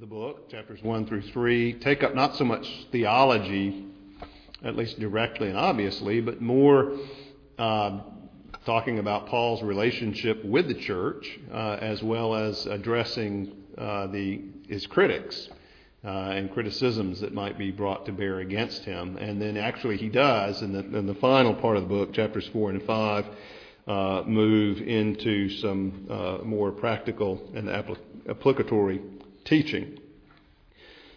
the book, chapters 1 through 3, take up not so much theology, at least directly and obviously, but more uh, talking about Paul's relationship with the church, uh, as well as addressing uh, the, his critics uh, and criticisms that might be brought to bear against him. And then actually he does, in the, in the final part of the book, chapters 4 and 5, uh, move into some uh, more practical and applicatory teaching.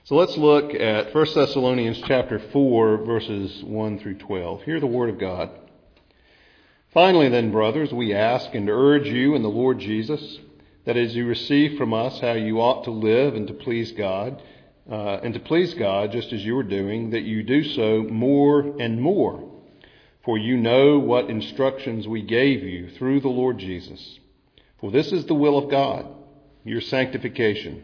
So let's look at 1 Thessalonians chapter 4 verses 1 through 12. Hear the word of God. Finally then, brothers, we ask and urge you in the Lord Jesus that as you receive from us how you ought to live and to please God, uh, and to please God just as you are doing, that you do so more and more. For you know what instructions we gave you through the Lord Jesus. For this is the will of God, your sanctification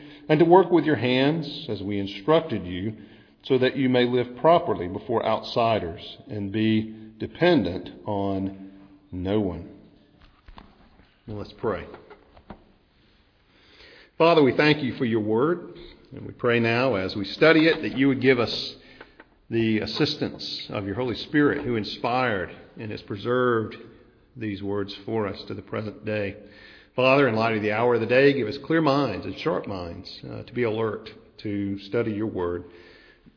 and to work with your hands as we instructed you, so that you may live properly before outsiders and be dependent on no one. Well, let's pray. Father, we thank you for your word, and we pray now as we study it that you would give us the assistance of your Holy Spirit who inspired and has preserved these words for us to the present day. Father, in light of the hour of the day, give us clear minds and sharp minds uh, to be alert to study your word.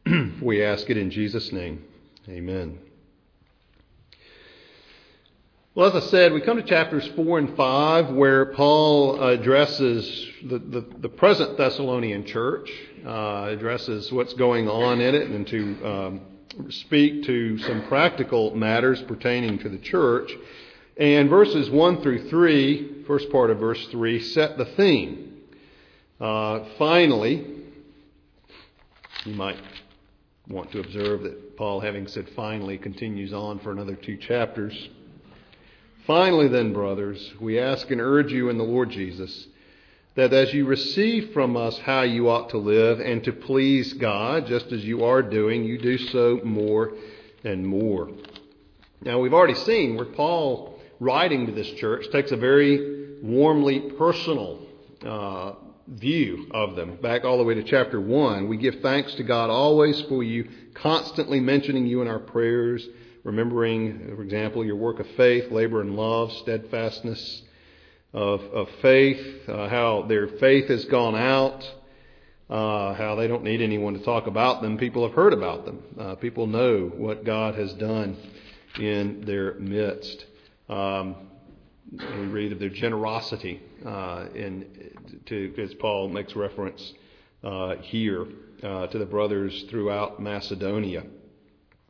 we ask it in Jesus' name. Amen. Well, as I said, we come to chapters 4 and 5 where Paul addresses the, the, the present Thessalonian church, uh, addresses what's going on in it, and to um, speak to some practical matters pertaining to the church. And verses 1 through 3, first part of verse 3, set the theme. Uh, finally, you might want to observe that Paul, having said finally, continues on for another two chapters. Finally, then, brothers, we ask and urge you in the Lord Jesus that as you receive from us how you ought to live and to please God, just as you are doing, you do so more and more. Now, we've already seen where Paul writing to this church takes a very warmly personal uh, view of them. Back all the way to chapter 1, we give thanks to God always for you, constantly mentioning you in our prayers, remembering, for example, your work of faith, labor and love, steadfastness of, of faith, uh, how their faith has gone out. Uh, how they don't need anyone to talk about them. People have heard about them. Uh, people know what God has done in their midst. Um, we read of their generosity, uh, in, to, as Paul makes reference uh, here uh, to the brothers throughout Macedonia.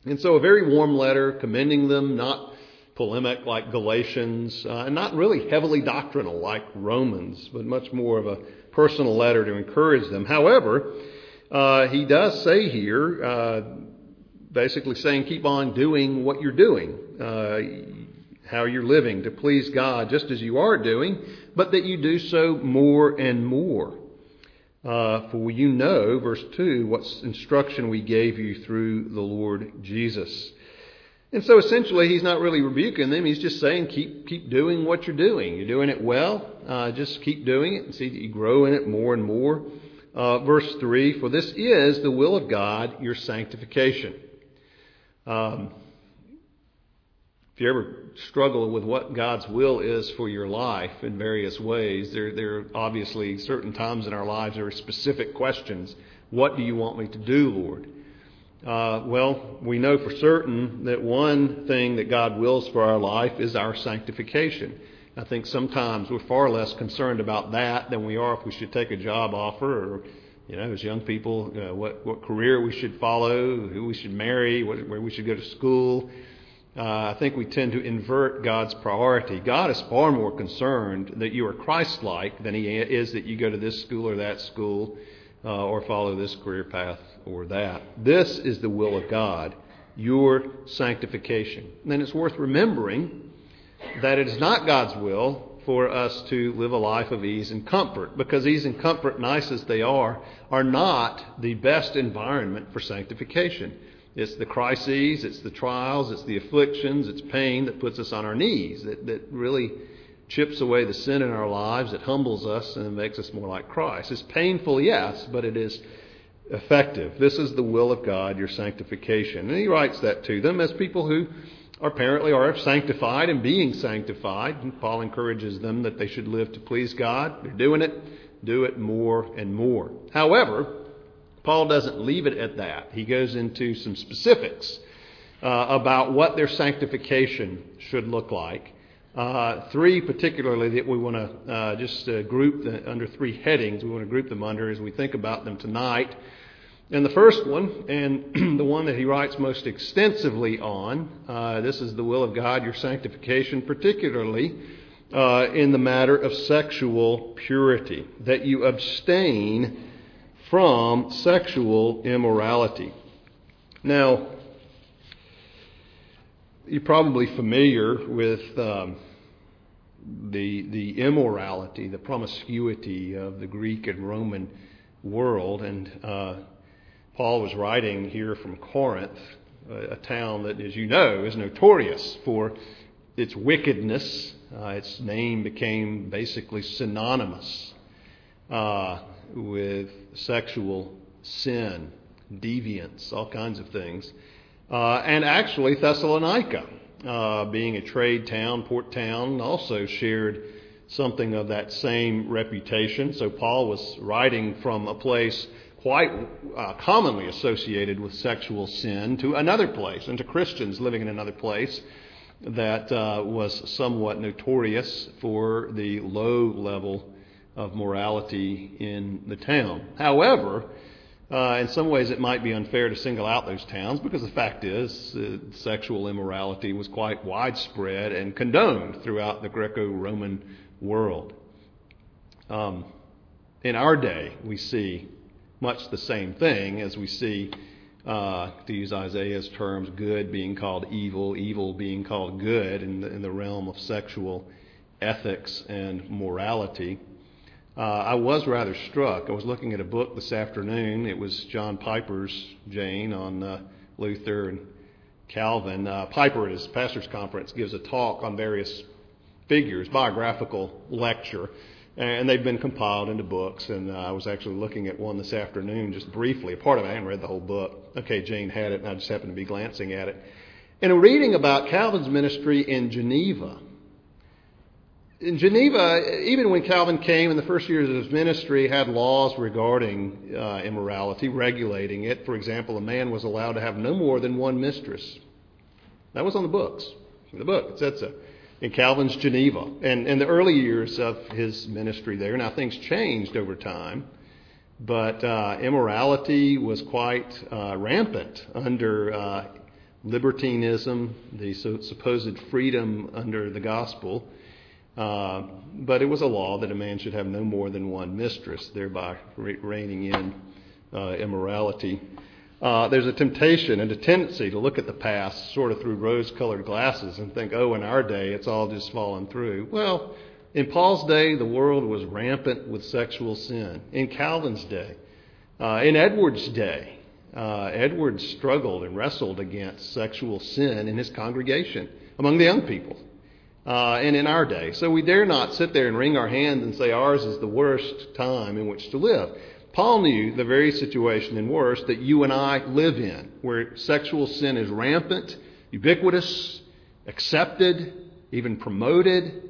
And so, a very warm letter commending them, not polemic like Galatians, uh, and not really heavily doctrinal like Romans, but much more of a personal letter to encourage them. However, uh, he does say here, uh, basically saying, keep on doing what you're doing how you're living to please God just as you are doing, but that you do so more and more. Uh, for you know, verse 2, what instruction we gave you through the Lord Jesus. And so essentially, he's not really rebuking them. He's just saying, keep, keep doing what you're doing. You're doing it well. Uh, just keep doing it and see that you grow in it more and more. Uh, verse 3 For this is the will of God, your sanctification. Um, if you ever struggle with what God's will is for your life in various ways, there, there are obviously certain times in our lives there are specific questions What do you want me to do, Lord? Uh, well, we know for certain that one thing that God wills for our life is our sanctification. I think sometimes we're far less concerned about that than we are if we should take a job offer or, you know, as young people, uh, what, what career we should follow, who we should marry, what, where we should go to school. Uh, I think we tend to invert God's priority. God is far more concerned that you are Christ like than He is that you go to this school or that school uh, or follow this career path or that. This is the will of God, your sanctification. And then it's worth remembering that it is not God's will for us to live a life of ease and comfort, because ease and comfort, nice as they are, are not the best environment for sanctification. It's the crises, it's the trials, it's the afflictions, it's pain that puts us on our knees, that, that really chips away the sin in our lives, it humbles us, and it makes us more like Christ. It's painful, yes, but it is effective. This is the will of God, your sanctification. And he writes that to them as people who apparently are sanctified and being sanctified. And Paul encourages them that they should live to please God. They're doing it. Do it more and more. However, Paul doesn't leave it at that. He goes into some specifics uh, about what their sanctification should look like. Uh, three particularly that we want to uh, just uh, group the, under three headings. We want to group them under as we think about them tonight. And the first one, and the one that he writes most extensively on, uh, this is the will of God, your sanctification, particularly uh, in the matter of sexual purity, that you abstain from sexual immorality. Now, you're probably familiar with um, the the immorality, the promiscuity of the Greek and Roman world, and uh, Paul was writing here from Corinth, a town that, as you know, is notorious for its wickedness. Uh, its name became basically synonymous uh, with sexual sin, deviance, all kinds of things. Uh, and actually, Thessalonica, uh, being a trade town, port town, also shared something of that same reputation. So Paul was writing from a place quite uh, commonly associated with sexual sin to another place and to Christians living in another place that uh, was somewhat notorious for the low level of morality in the town. However, uh, in some ways, it might be unfair to single out those towns because the fact is, uh, sexual immorality was quite widespread and condoned throughout the Greco Roman world. Um, in our day, we see much the same thing as we see, uh, to use Isaiah's terms, good being called evil, evil being called good in the, in the realm of sexual ethics and morality. Uh, I was rather struck. I was looking at a book this afternoon. It was John Piper's Jane on uh, Luther and Calvin. Uh, Piper at his pastor's conference gives a talk on various figures, biographical lecture and they've been compiled into books. And uh, I was actually looking at one this afternoon, just briefly. A part of it, I hadn't read the whole book. Okay, Jane had it, and I just happened to be glancing at it. And reading about Calvin's ministry in Geneva. In Geneva, even when Calvin came in the first years of his ministry, had laws regarding uh, immorality, regulating it. For example, a man was allowed to have no more than one mistress. That was on the books. In the book, it said so in Calvin's Geneva and in the early years of his ministry there. Now, things changed over time, but uh, immorality was quite uh, rampant under uh, libertinism, the so- supposed freedom under the gospel. Uh, but it was a law that a man should have no more than one mistress, thereby reining in uh, immorality. Uh, there's a temptation and a tendency to look at the past sort of through rose colored glasses and think, oh, in our day, it's all just fallen through. Well, in Paul's day, the world was rampant with sexual sin. In Calvin's day, uh, in Edwards' day, uh, Edward struggled and wrestled against sexual sin in his congregation among the young people. Uh, and in our day. So we dare not sit there and wring our hands and say ours is the worst time in which to live. Paul knew the very situation and worse that you and I live in, where sexual sin is rampant, ubiquitous, accepted, even promoted.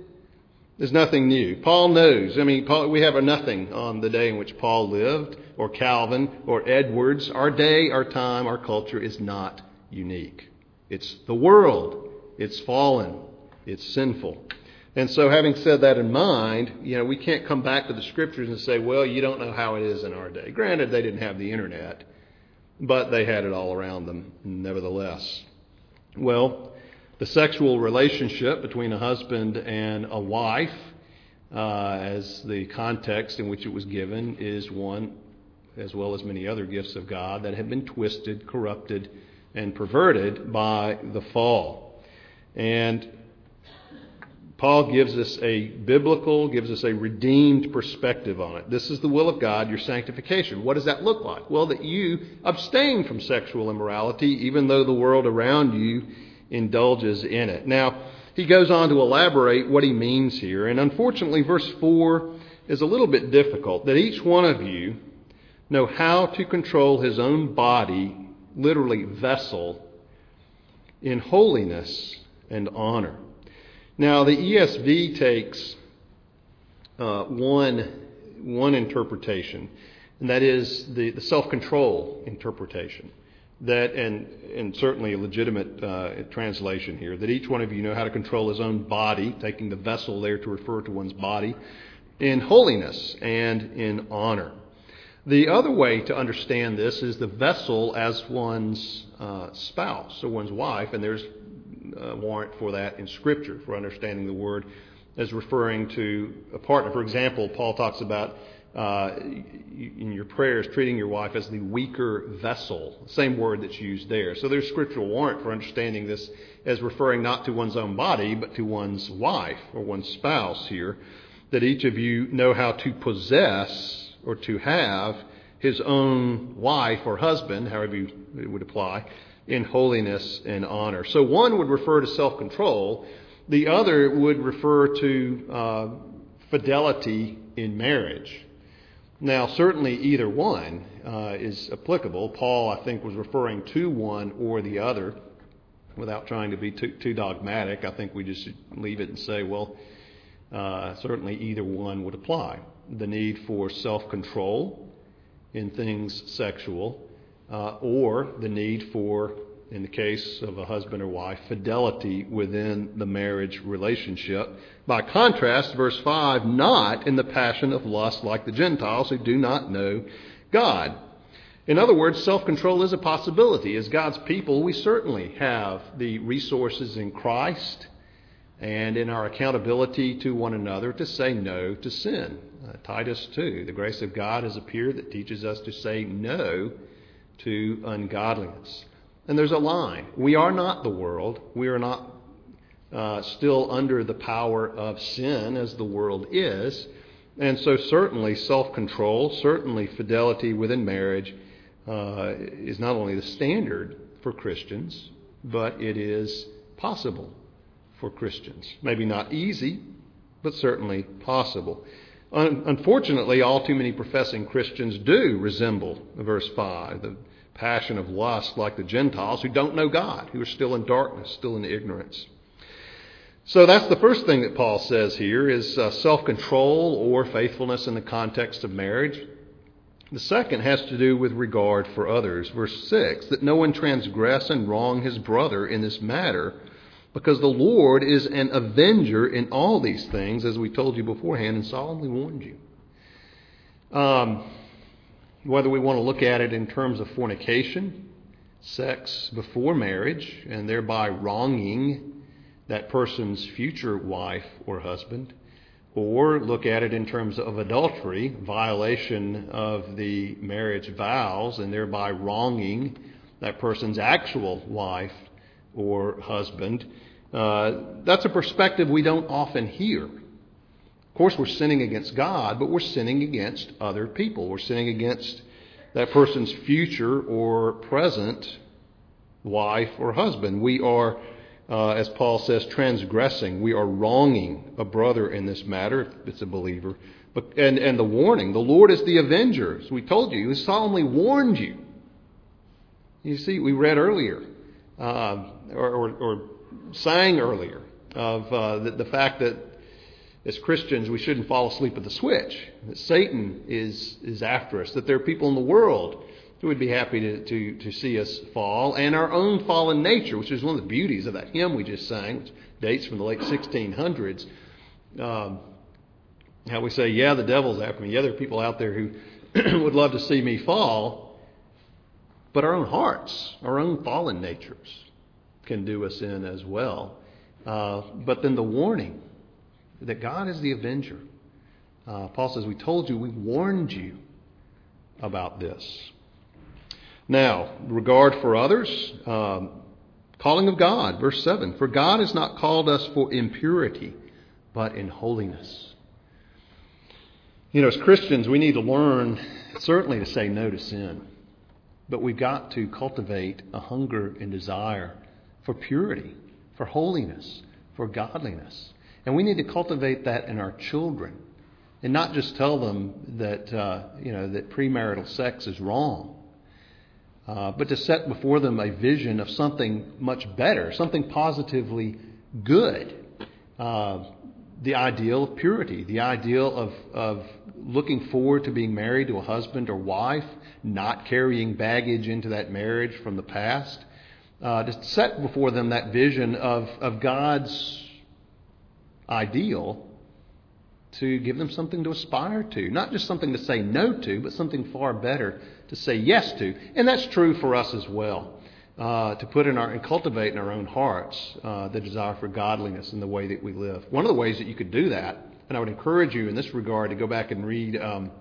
There's nothing new. Paul knows. I mean, Paul, we have a nothing on the day in which Paul lived, or Calvin, or Edwards. Our day, our time, our culture is not unique. It's the world. It's fallen. It's sinful. And so, having said that in mind, you know, we can't come back to the scriptures and say, well, you don't know how it is in our day. Granted, they didn't have the internet, but they had it all around them, nevertheless. Well, the sexual relationship between a husband and a wife, uh, as the context in which it was given, is one, as well as many other gifts of God, that have been twisted, corrupted, and perverted by the fall. And Paul gives us a biblical, gives us a redeemed perspective on it. This is the will of God, your sanctification. What does that look like? Well, that you abstain from sexual immorality, even though the world around you indulges in it. Now, he goes on to elaborate what he means here, and unfortunately, verse 4 is a little bit difficult. That each one of you know how to control his own body, literally vessel, in holiness and honor. Now, the ESV takes uh, one, one interpretation, and that is the, the self control interpretation that, and, and certainly a legitimate uh, translation here, that each one of you know how to control his own body, taking the vessel there to refer to one's body, in holiness and in honor. The other way to understand this is the vessel as one's uh, spouse or one's wife, and there's a warrant for that in Scripture for understanding the word as referring to a partner. For example, Paul talks about uh, in your prayers treating your wife as the weaker vessel, same word that's used there. So there's scriptural warrant for understanding this as referring not to one's own body, but to one's wife or one's spouse here, that each of you know how to possess or to have his own wife or husband, however you, it would apply, in holiness and honor. So one would refer to self control, the other would refer to uh, fidelity in marriage. Now, certainly either one uh, is applicable. Paul, I think, was referring to one or the other without trying to be too, too dogmatic. I think we just leave it and say, well, uh, certainly either one would apply. The need for self control in things sexual, uh, or the need for in the case of a husband or wife, fidelity within the marriage relationship. By contrast, verse 5, not in the passion of lust like the Gentiles who do not know God. In other words, self control is a possibility. As God's people, we certainly have the resources in Christ and in our accountability to one another to say no to sin. Uh, Titus 2, the grace of God has appeared that teaches us to say no to ungodliness. And there's a line. We are not the world. We are not uh, still under the power of sin as the world is. And so, certainly, self control, certainly, fidelity within marriage uh, is not only the standard for Christians, but it is possible for Christians. Maybe not easy, but certainly possible. Un- unfortunately, all too many professing Christians do resemble verse 5. The, passion of lust like the Gentiles who don't know God, who are still in darkness, still in ignorance. So that's the first thing that Paul says here is uh, self-control or faithfulness in the context of marriage. The second has to do with regard for others. Verse 6 that no one transgress and wrong his brother in this matter, because the Lord is an avenger in all these things, as we told you beforehand and solemnly warned you. Um, whether we want to look at it in terms of fornication, sex before marriage, and thereby wronging that person's future wife or husband, or look at it in terms of adultery, violation of the marriage vows, and thereby wronging that person's actual wife or husband. Uh, that's a perspective we don't often hear. Of course, we're sinning against God, but we're sinning against other people. We're sinning against that person's future or present wife or husband. We are, uh, as Paul says, transgressing. We are wronging a brother in this matter, if it's a believer. But, and, and the warning the Lord is the avenger. As we told you, He solemnly warned you. You see, we read earlier, uh, or, or, or, sang earlier, of uh, the, the fact that as Christians, we shouldn't fall asleep at the switch. That Satan is, is after us, that there are people in the world who would be happy to, to, to see us fall, and our own fallen nature, which is one of the beauties of that hymn we just sang, which dates from the late 1600s. Um, how we say, yeah, the devil's after me. Yeah, there are people out there who would love to see me fall, but our own hearts, our own fallen natures, can do us in as well. Uh, but then the warning that God is the avenger. Uh, Paul says, We told you, we warned you about this. Now, regard for others, um, calling of God, verse 7 For God has not called us for impurity, but in holiness. You know, as Christians, we need to learn certainly to say no to sin, but we've got to cultivate a hunger and desire for purity, for holiness, for godliness. And we need to cultivate that in our children and not just tell them that, uh, you know, that premarital sex is wrong, uh, but to set before them a vision of something much better, something positively good. Uh, the ideal of purity, the ideal of, of looking forward to being married to a husband or wife, not carrying baggage into that marriage from the past. Uh, to set before them that vision of, of God's ideal to give them something to aspire to. Not just something to say no to, but something far better to say yes to. And that's true for us as well. Uh, to put in our and cultivate in our own hearts uh, the desire for godliness in the way that we live. One of the ways that you could do that, and I would encourage you in this regard to go back and read um,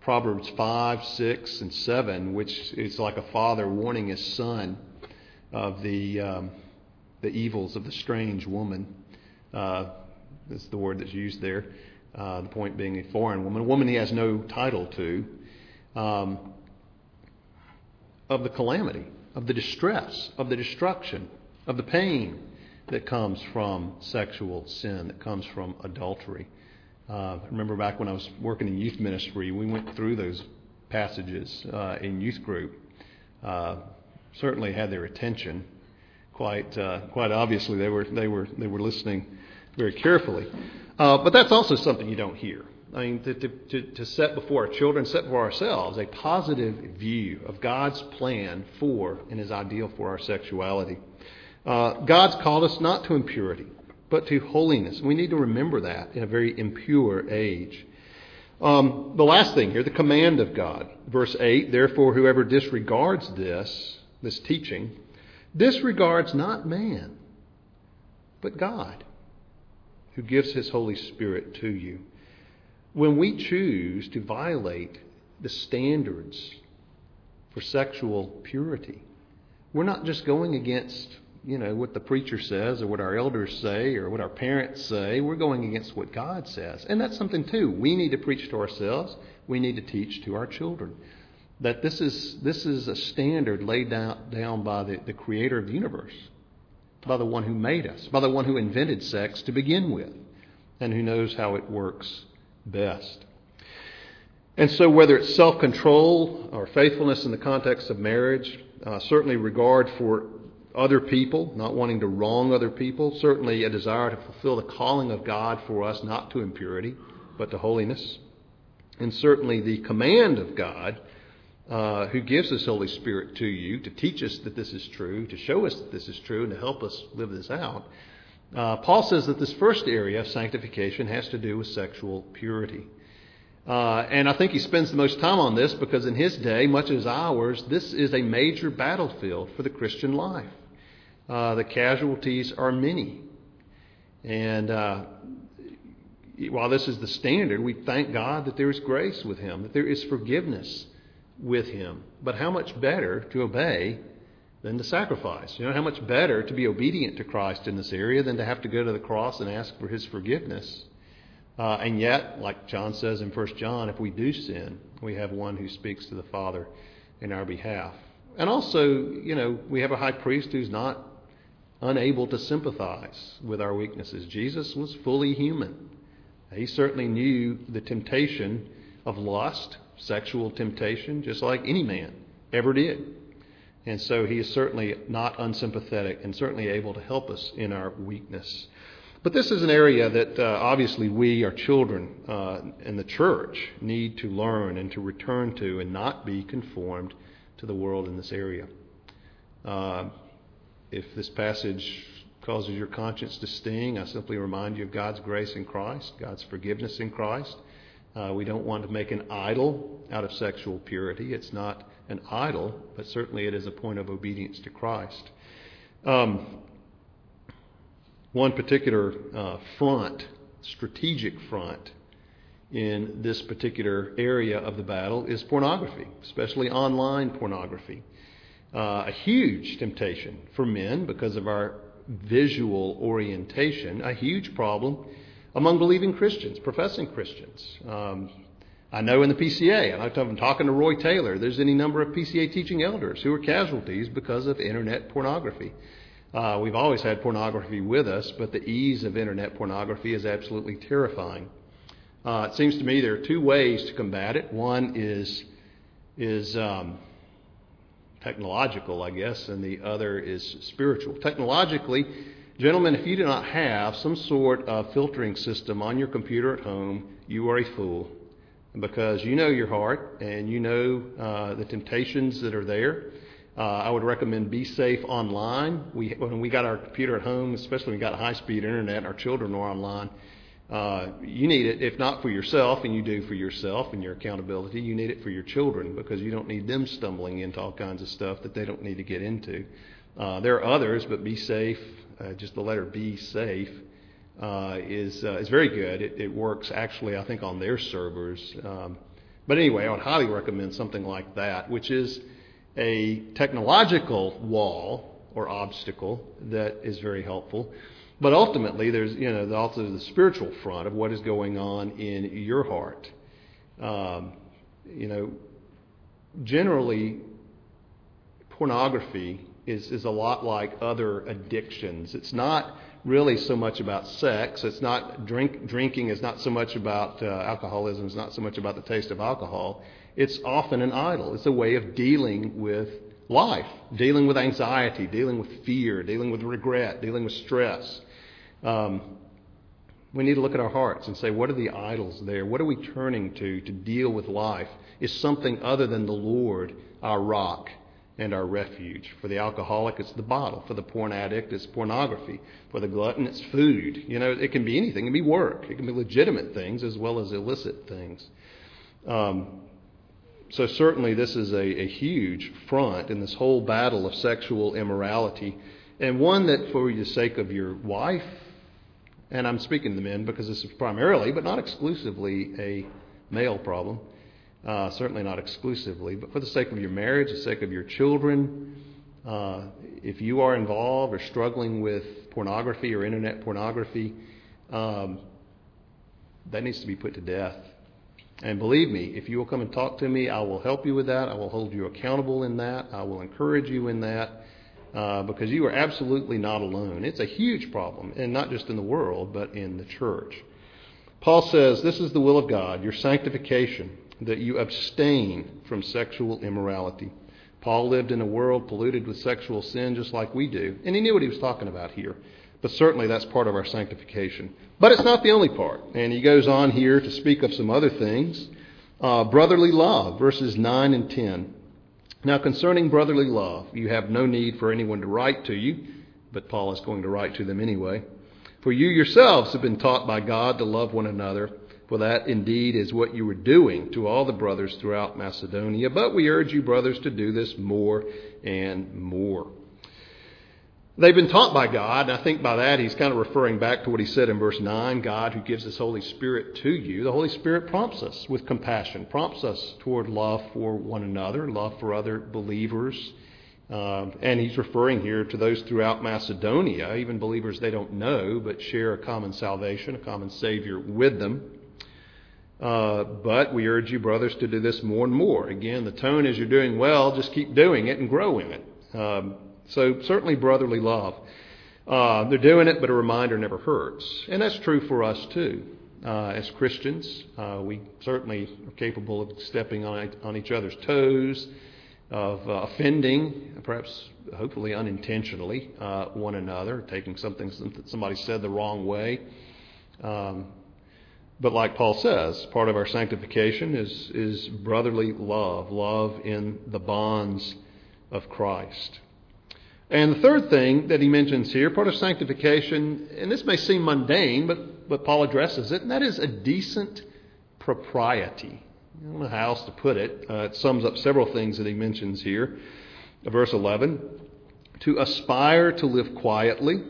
Proverbs 5, 6, and 7, which is like a father warning his son of the, um, the evils of the strange woman. Uh, that's the word that's used there. Uh, the point being a foreign woman, a woman he has no title to, um, of the calamity, of the distress, of the destruction, of the pain that comes from sexual sin, that comes from adultery. Uh, I remember back when I was working in youth ministry, we went through those passages uh, in youth group. Uh, certainly had their attention. Quite, uh, quite obviously, they were, they were, they were listening very carefully. Uh, but that's also something you don't hear. I mean, to, to, to, set before our children, set before ourselves a positive view of God's plan for and His ideal for our sexuality. Uh, God's called us not to impurity, but to holiness. We need to remember that in a very impure age. Um, the last thing here, the command of God. Verse 8 Therefore, whoever disregards this, this teaching, disregards not man, but God who gives his Holy Spirit to you. When we choose to violate the standards for sexual purity, we're not just going against you know what the preacher says or what our elders say or what our parents say. We're going against what god says. And that's something too. We need to preach to ourselves. We need to teach to our children that this is this is a standard laid down, down by the, the creator of the universe by the one who made us, by the one who invented sex to begin with, and who knows how it works best. And so, whether it's self control or faithfulness in the context of marriage, uh, certainly regard for other people, not wanting to wrong other people, certainly a desire to fulfill the calling of God for us, not to impurity, but to holiness, and certainly the command of God uh, who gives His Holy Spirit to you to teach us that this is true, to show us that this is true, and to help us live this out. Uh, Paul says that this first area of sanctification has to do with sexual purity. Uh, and I think he spends the most time on this because in his day, much as ours, this is a major battlefield for the Christian life. Uh, the casualties are many. And uh, while this is the standard, we thank God that there is grace with him, that there is forgiveness with him. But how much better to obey than to sacrifice? You know, how much better to be obedient to Christ in this area than to have to go to the cross and ask for his forgiveness? Uh, and yet, like John says in 1 John, if we do sin, we have one who speaks to the Father in our behalf. And also, you know, we have a high priest who's not unable to sympathize with our weaknesses. Jesus was fully human. He certainly knew the temptation of lust sexual temptation, just like any man ever did. And so he is certainly not unsympathetic and certainly able to help us in our weakness. But this is an area that uh, obviously we, our children, uh, in the church, need to learn and to return to and not be conformed to the world in this area. Uh, if this passage causes your conscience to sting, I simply remind you of God's grace in Christ, God's forgiveness in Christ. Uh, we don't want to make an idol out of sexual purity. It's not an idol, but certainly it is a point of obedience to Christ. Um, one particular uh, front, strategic front, in this particular area of the battle is pornography, especially online pornography. Uh, a huge temptation for men because of our visual orientation, a huge problem among believing Christians, professing Christians. Um, I know in the PCA, and I'm talking to Roy Taylor, there's any number of PCA teaching elders who are casualties because of internet pornography. Uh, we've always had pornography with us, but the ease of internet pornography is absolutely terrifying. Uh, it seems to me there are two ways to combat it. One is is um, technological, I guess, and the other is spiritual. Technologically, gentlemen, if you do not have some sort of filtering system on your computer at home, you are a fool because you know your heart and you know uh, the temptations that are there. Uh, I would recommend Bsafe Online. We, when we got our computer at home, especially when we got high speed internet, our children were online. Uh, you need it, if not for yourself, and you do for yourself and your accountability, you need it for your children because you don't need them stumbling into all kinds of stuff that they don't need to get into. Uh, there are others, but Be Safe, uh, just the letter B, safe, uh, is uh, is very good. It, it works actually, I think, on their servers. Um, but anyway, I would highly recommend something like that, which is a technological wall or obstacle that is very helpful. But ultimately, there's you know also the spiritual front of what is going on in your heart. Um, you know, generally, pornography is is a lot like other addictions. It's not really so much about sex. It's not drink drinking is not so much about uh, alcoholism. It's not so much about the taste of alcohol. It's often an idol. It's a way of dealing with life, dealing with anxiety, dealing with fear, dealing with regret, dealing with stress. Um, we need to look at our hearts and say, what are the idols there? What are we turning to to deal with life? Is something other than the Lord our rock and our refuge? For the alcoholic, it's the bottle. For the porn addict, it's pornography. For the glutton, it's food. You know, it can be anything. It can be work. It can be legitimate things as well as illicit things. Um, so certainly this is a, a huge front in this whole battle of sexual immorality, and one that, for the sake of your wife, and I'm speaking to the men because this is primarily, but not exclusively, a male problem. Uh, certainly not exclusively, but for the sake of your marriage, the sake of your children, uh, if you are involved or struggling with pornography or internet pornography, um, that needs to be put to death. And believe me, if you will come and talk to me, I will help you with that. I will hold you accountable in that. I will encourage you in that uh, because you are absolutely not alone. It's a huge problem, and not just in the world, but in the church. Paul says, This is the will of God, your sanctification, that you abstain from sexual immorality. Paul lived in a world polluted with sexual sin just like we do, and he knew what he was talking about here. But certainly that's part of our sanctification. But it's not the only part. And he goes on here to speak of some other things. Uh, brotherly love, verses 9 and 10. Now, concerning brotherly love, you have no need for anyone to write to you, but Paul is going to write to them anyway. For you yourselves have been taught by God to love one another, for that indeed is what you were doing to all the brothers throughout Macedonia. But we urge you, brothers, to do this more and more. They've been taught by God, and I think by that he's kind of referring back to what he said in verse 9 God who gives his Holy Spirit to you. The Holy Spirit prompts us with compassion, prompts us toward love for one another, love for other believers. Um, and he's referring here to those throughout Macedonia, even believers they don't know, but share a common salvation, a common Savior with them. Uh, but we urge you, brothers, to do this more and more. Again, the tone is you're doing well, just keep doing it and grow in it. Um, so, certainly brotherly love. Uh, they're doing it, but a reminder never hurts. And that's true for us, too. Uh, as Christians, uh, we certainly are capable of stepping on, on each other's toes, of uh, offending, perhaps hopefully unintentionally, uh, one another, taking something that somebody said the wrong way. Um, but like Paul says, part of our sanctification is, is brotherly love, love in the bonds of Christ. And the third thing that he mentions here, part of sanctification, and this may seem mundane, but, but Paul addresses it, and that is a decent propriety. I don't know how else to put it. Uh, it sums up several things that he mentions here. Verse 11 to aspire to live quietly,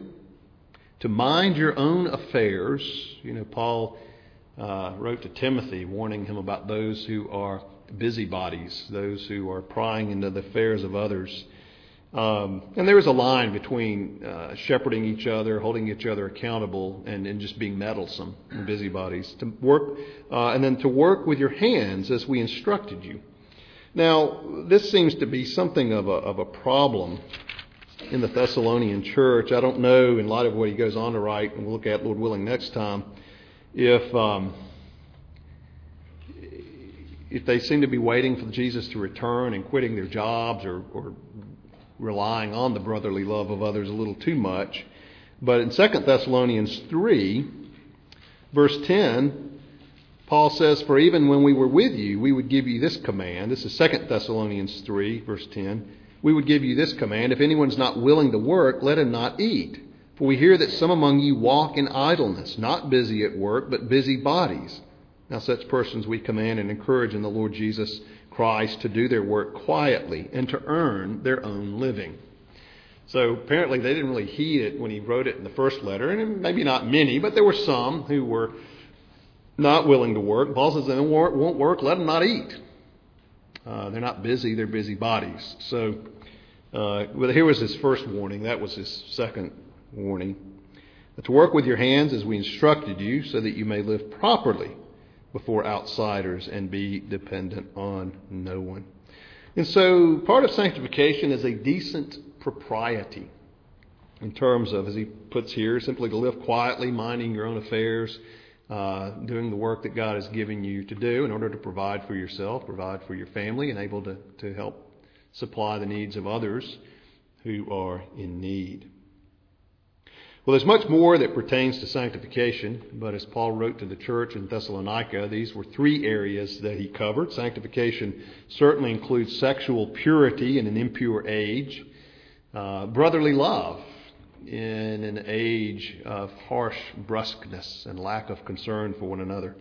to mind your own affairs. You know, Paul uh, wrote to Timothy warning him about those who are busybodies, those who are prying into the affairs of others. Um, and there is a line between uh, shepherding each other, holding each other accountable, and, and just being meddlesome and busybodies. To work, uh, and then to work with your hands as we instructed you. Now, this seems to be something of a, of a problem in the Thessalonian church. I don't know, in light of what he goes on to write, and we'll look at, Lord willing, next time, if um, if they seem to be waiting for Jesus to return and quitting their jobs or, or relying on the brotherly love of others a little too much. But in 2 Thessalonians 3, verse 10, Paul says, For even when we were with you, we would give you this command. This is 2 Thessalonians 3, verse 10. We would give you this command If anyone's not willing to work, let him not eat. For we hear that some among you walk in idleness, not busy at work, but busy bodies. Now, such persons we command and encourage in the Lord Jesus Christ to do their work quietly and to earn their own living. So apparently they didn't really heed it when he wrote it in the first letter, and maybe not many, but there were some who were not willing to work. Paul says they won't work, let them not eat. Uh, they're not busy, they're busy bodies. So uh, here was his first warning. That was his second warning. To work with your hands as we instructed you, so that you may live properly before outsiders and be dependent on no one. And so part of sanctification is a decent propriety in terms of, as he puts here, simply to live quietly, minding your own affairs, uh, doing the work that God has given you to do in order to provide for yourself, provide for your family, and able to, to help supply the needs of others who are in need. Well, there's much more that pertains to sanctification, but as Paul wrote to the church in Thessalonica, these were three areas that he covered. Sanctification certainly includes sexual purity in an impure age, uh, brotherly love in an age of harsh brusqueness and lack of concern for one another,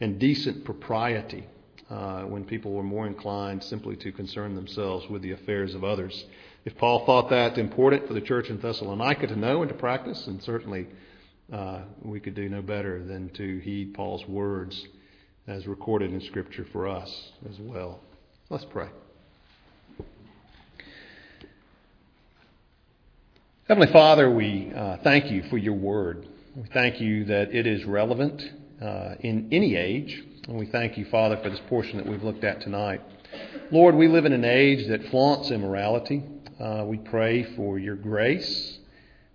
and decent propriety uh, when people were more inclined simply to concern themselves with the affairs of others. If Paul thought that important for the church in Thessalonica to know and to practice, and certainly uh, we could do no better than to heed Paul's words as recorded in Scripture for us as well. Let's pray. Heavenly Father, we uh, thank you for your word. We thank you that it is relevant uh, in any age. And we thank you, Father, for this portion that we've looked at tonight. Lord, we live in an age that flaunts immorality. Uh, we pray for your grace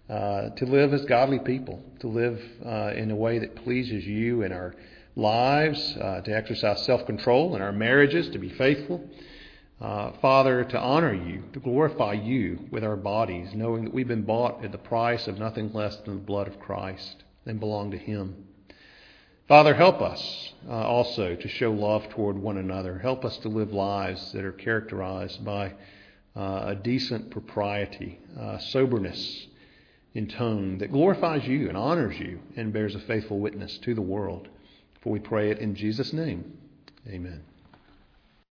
uh, to live as godly people, to live uh, in a way that pleases you in our lives, uh, to exercise self control in our marriages, to be faithful. Uh, Father, to honor you, to glorify you with our bodies, knowing that we've been bought at the price of nothing less than the blood of Christ and belong to Him. Father, help us uh, also to show love toward one another. Help us to live lives that are characterized by a decent propriety, uh, soberness in tone that glorifies you and honors you and bears a faithful witness to the world. For we pray it in Jesus' name. Amen.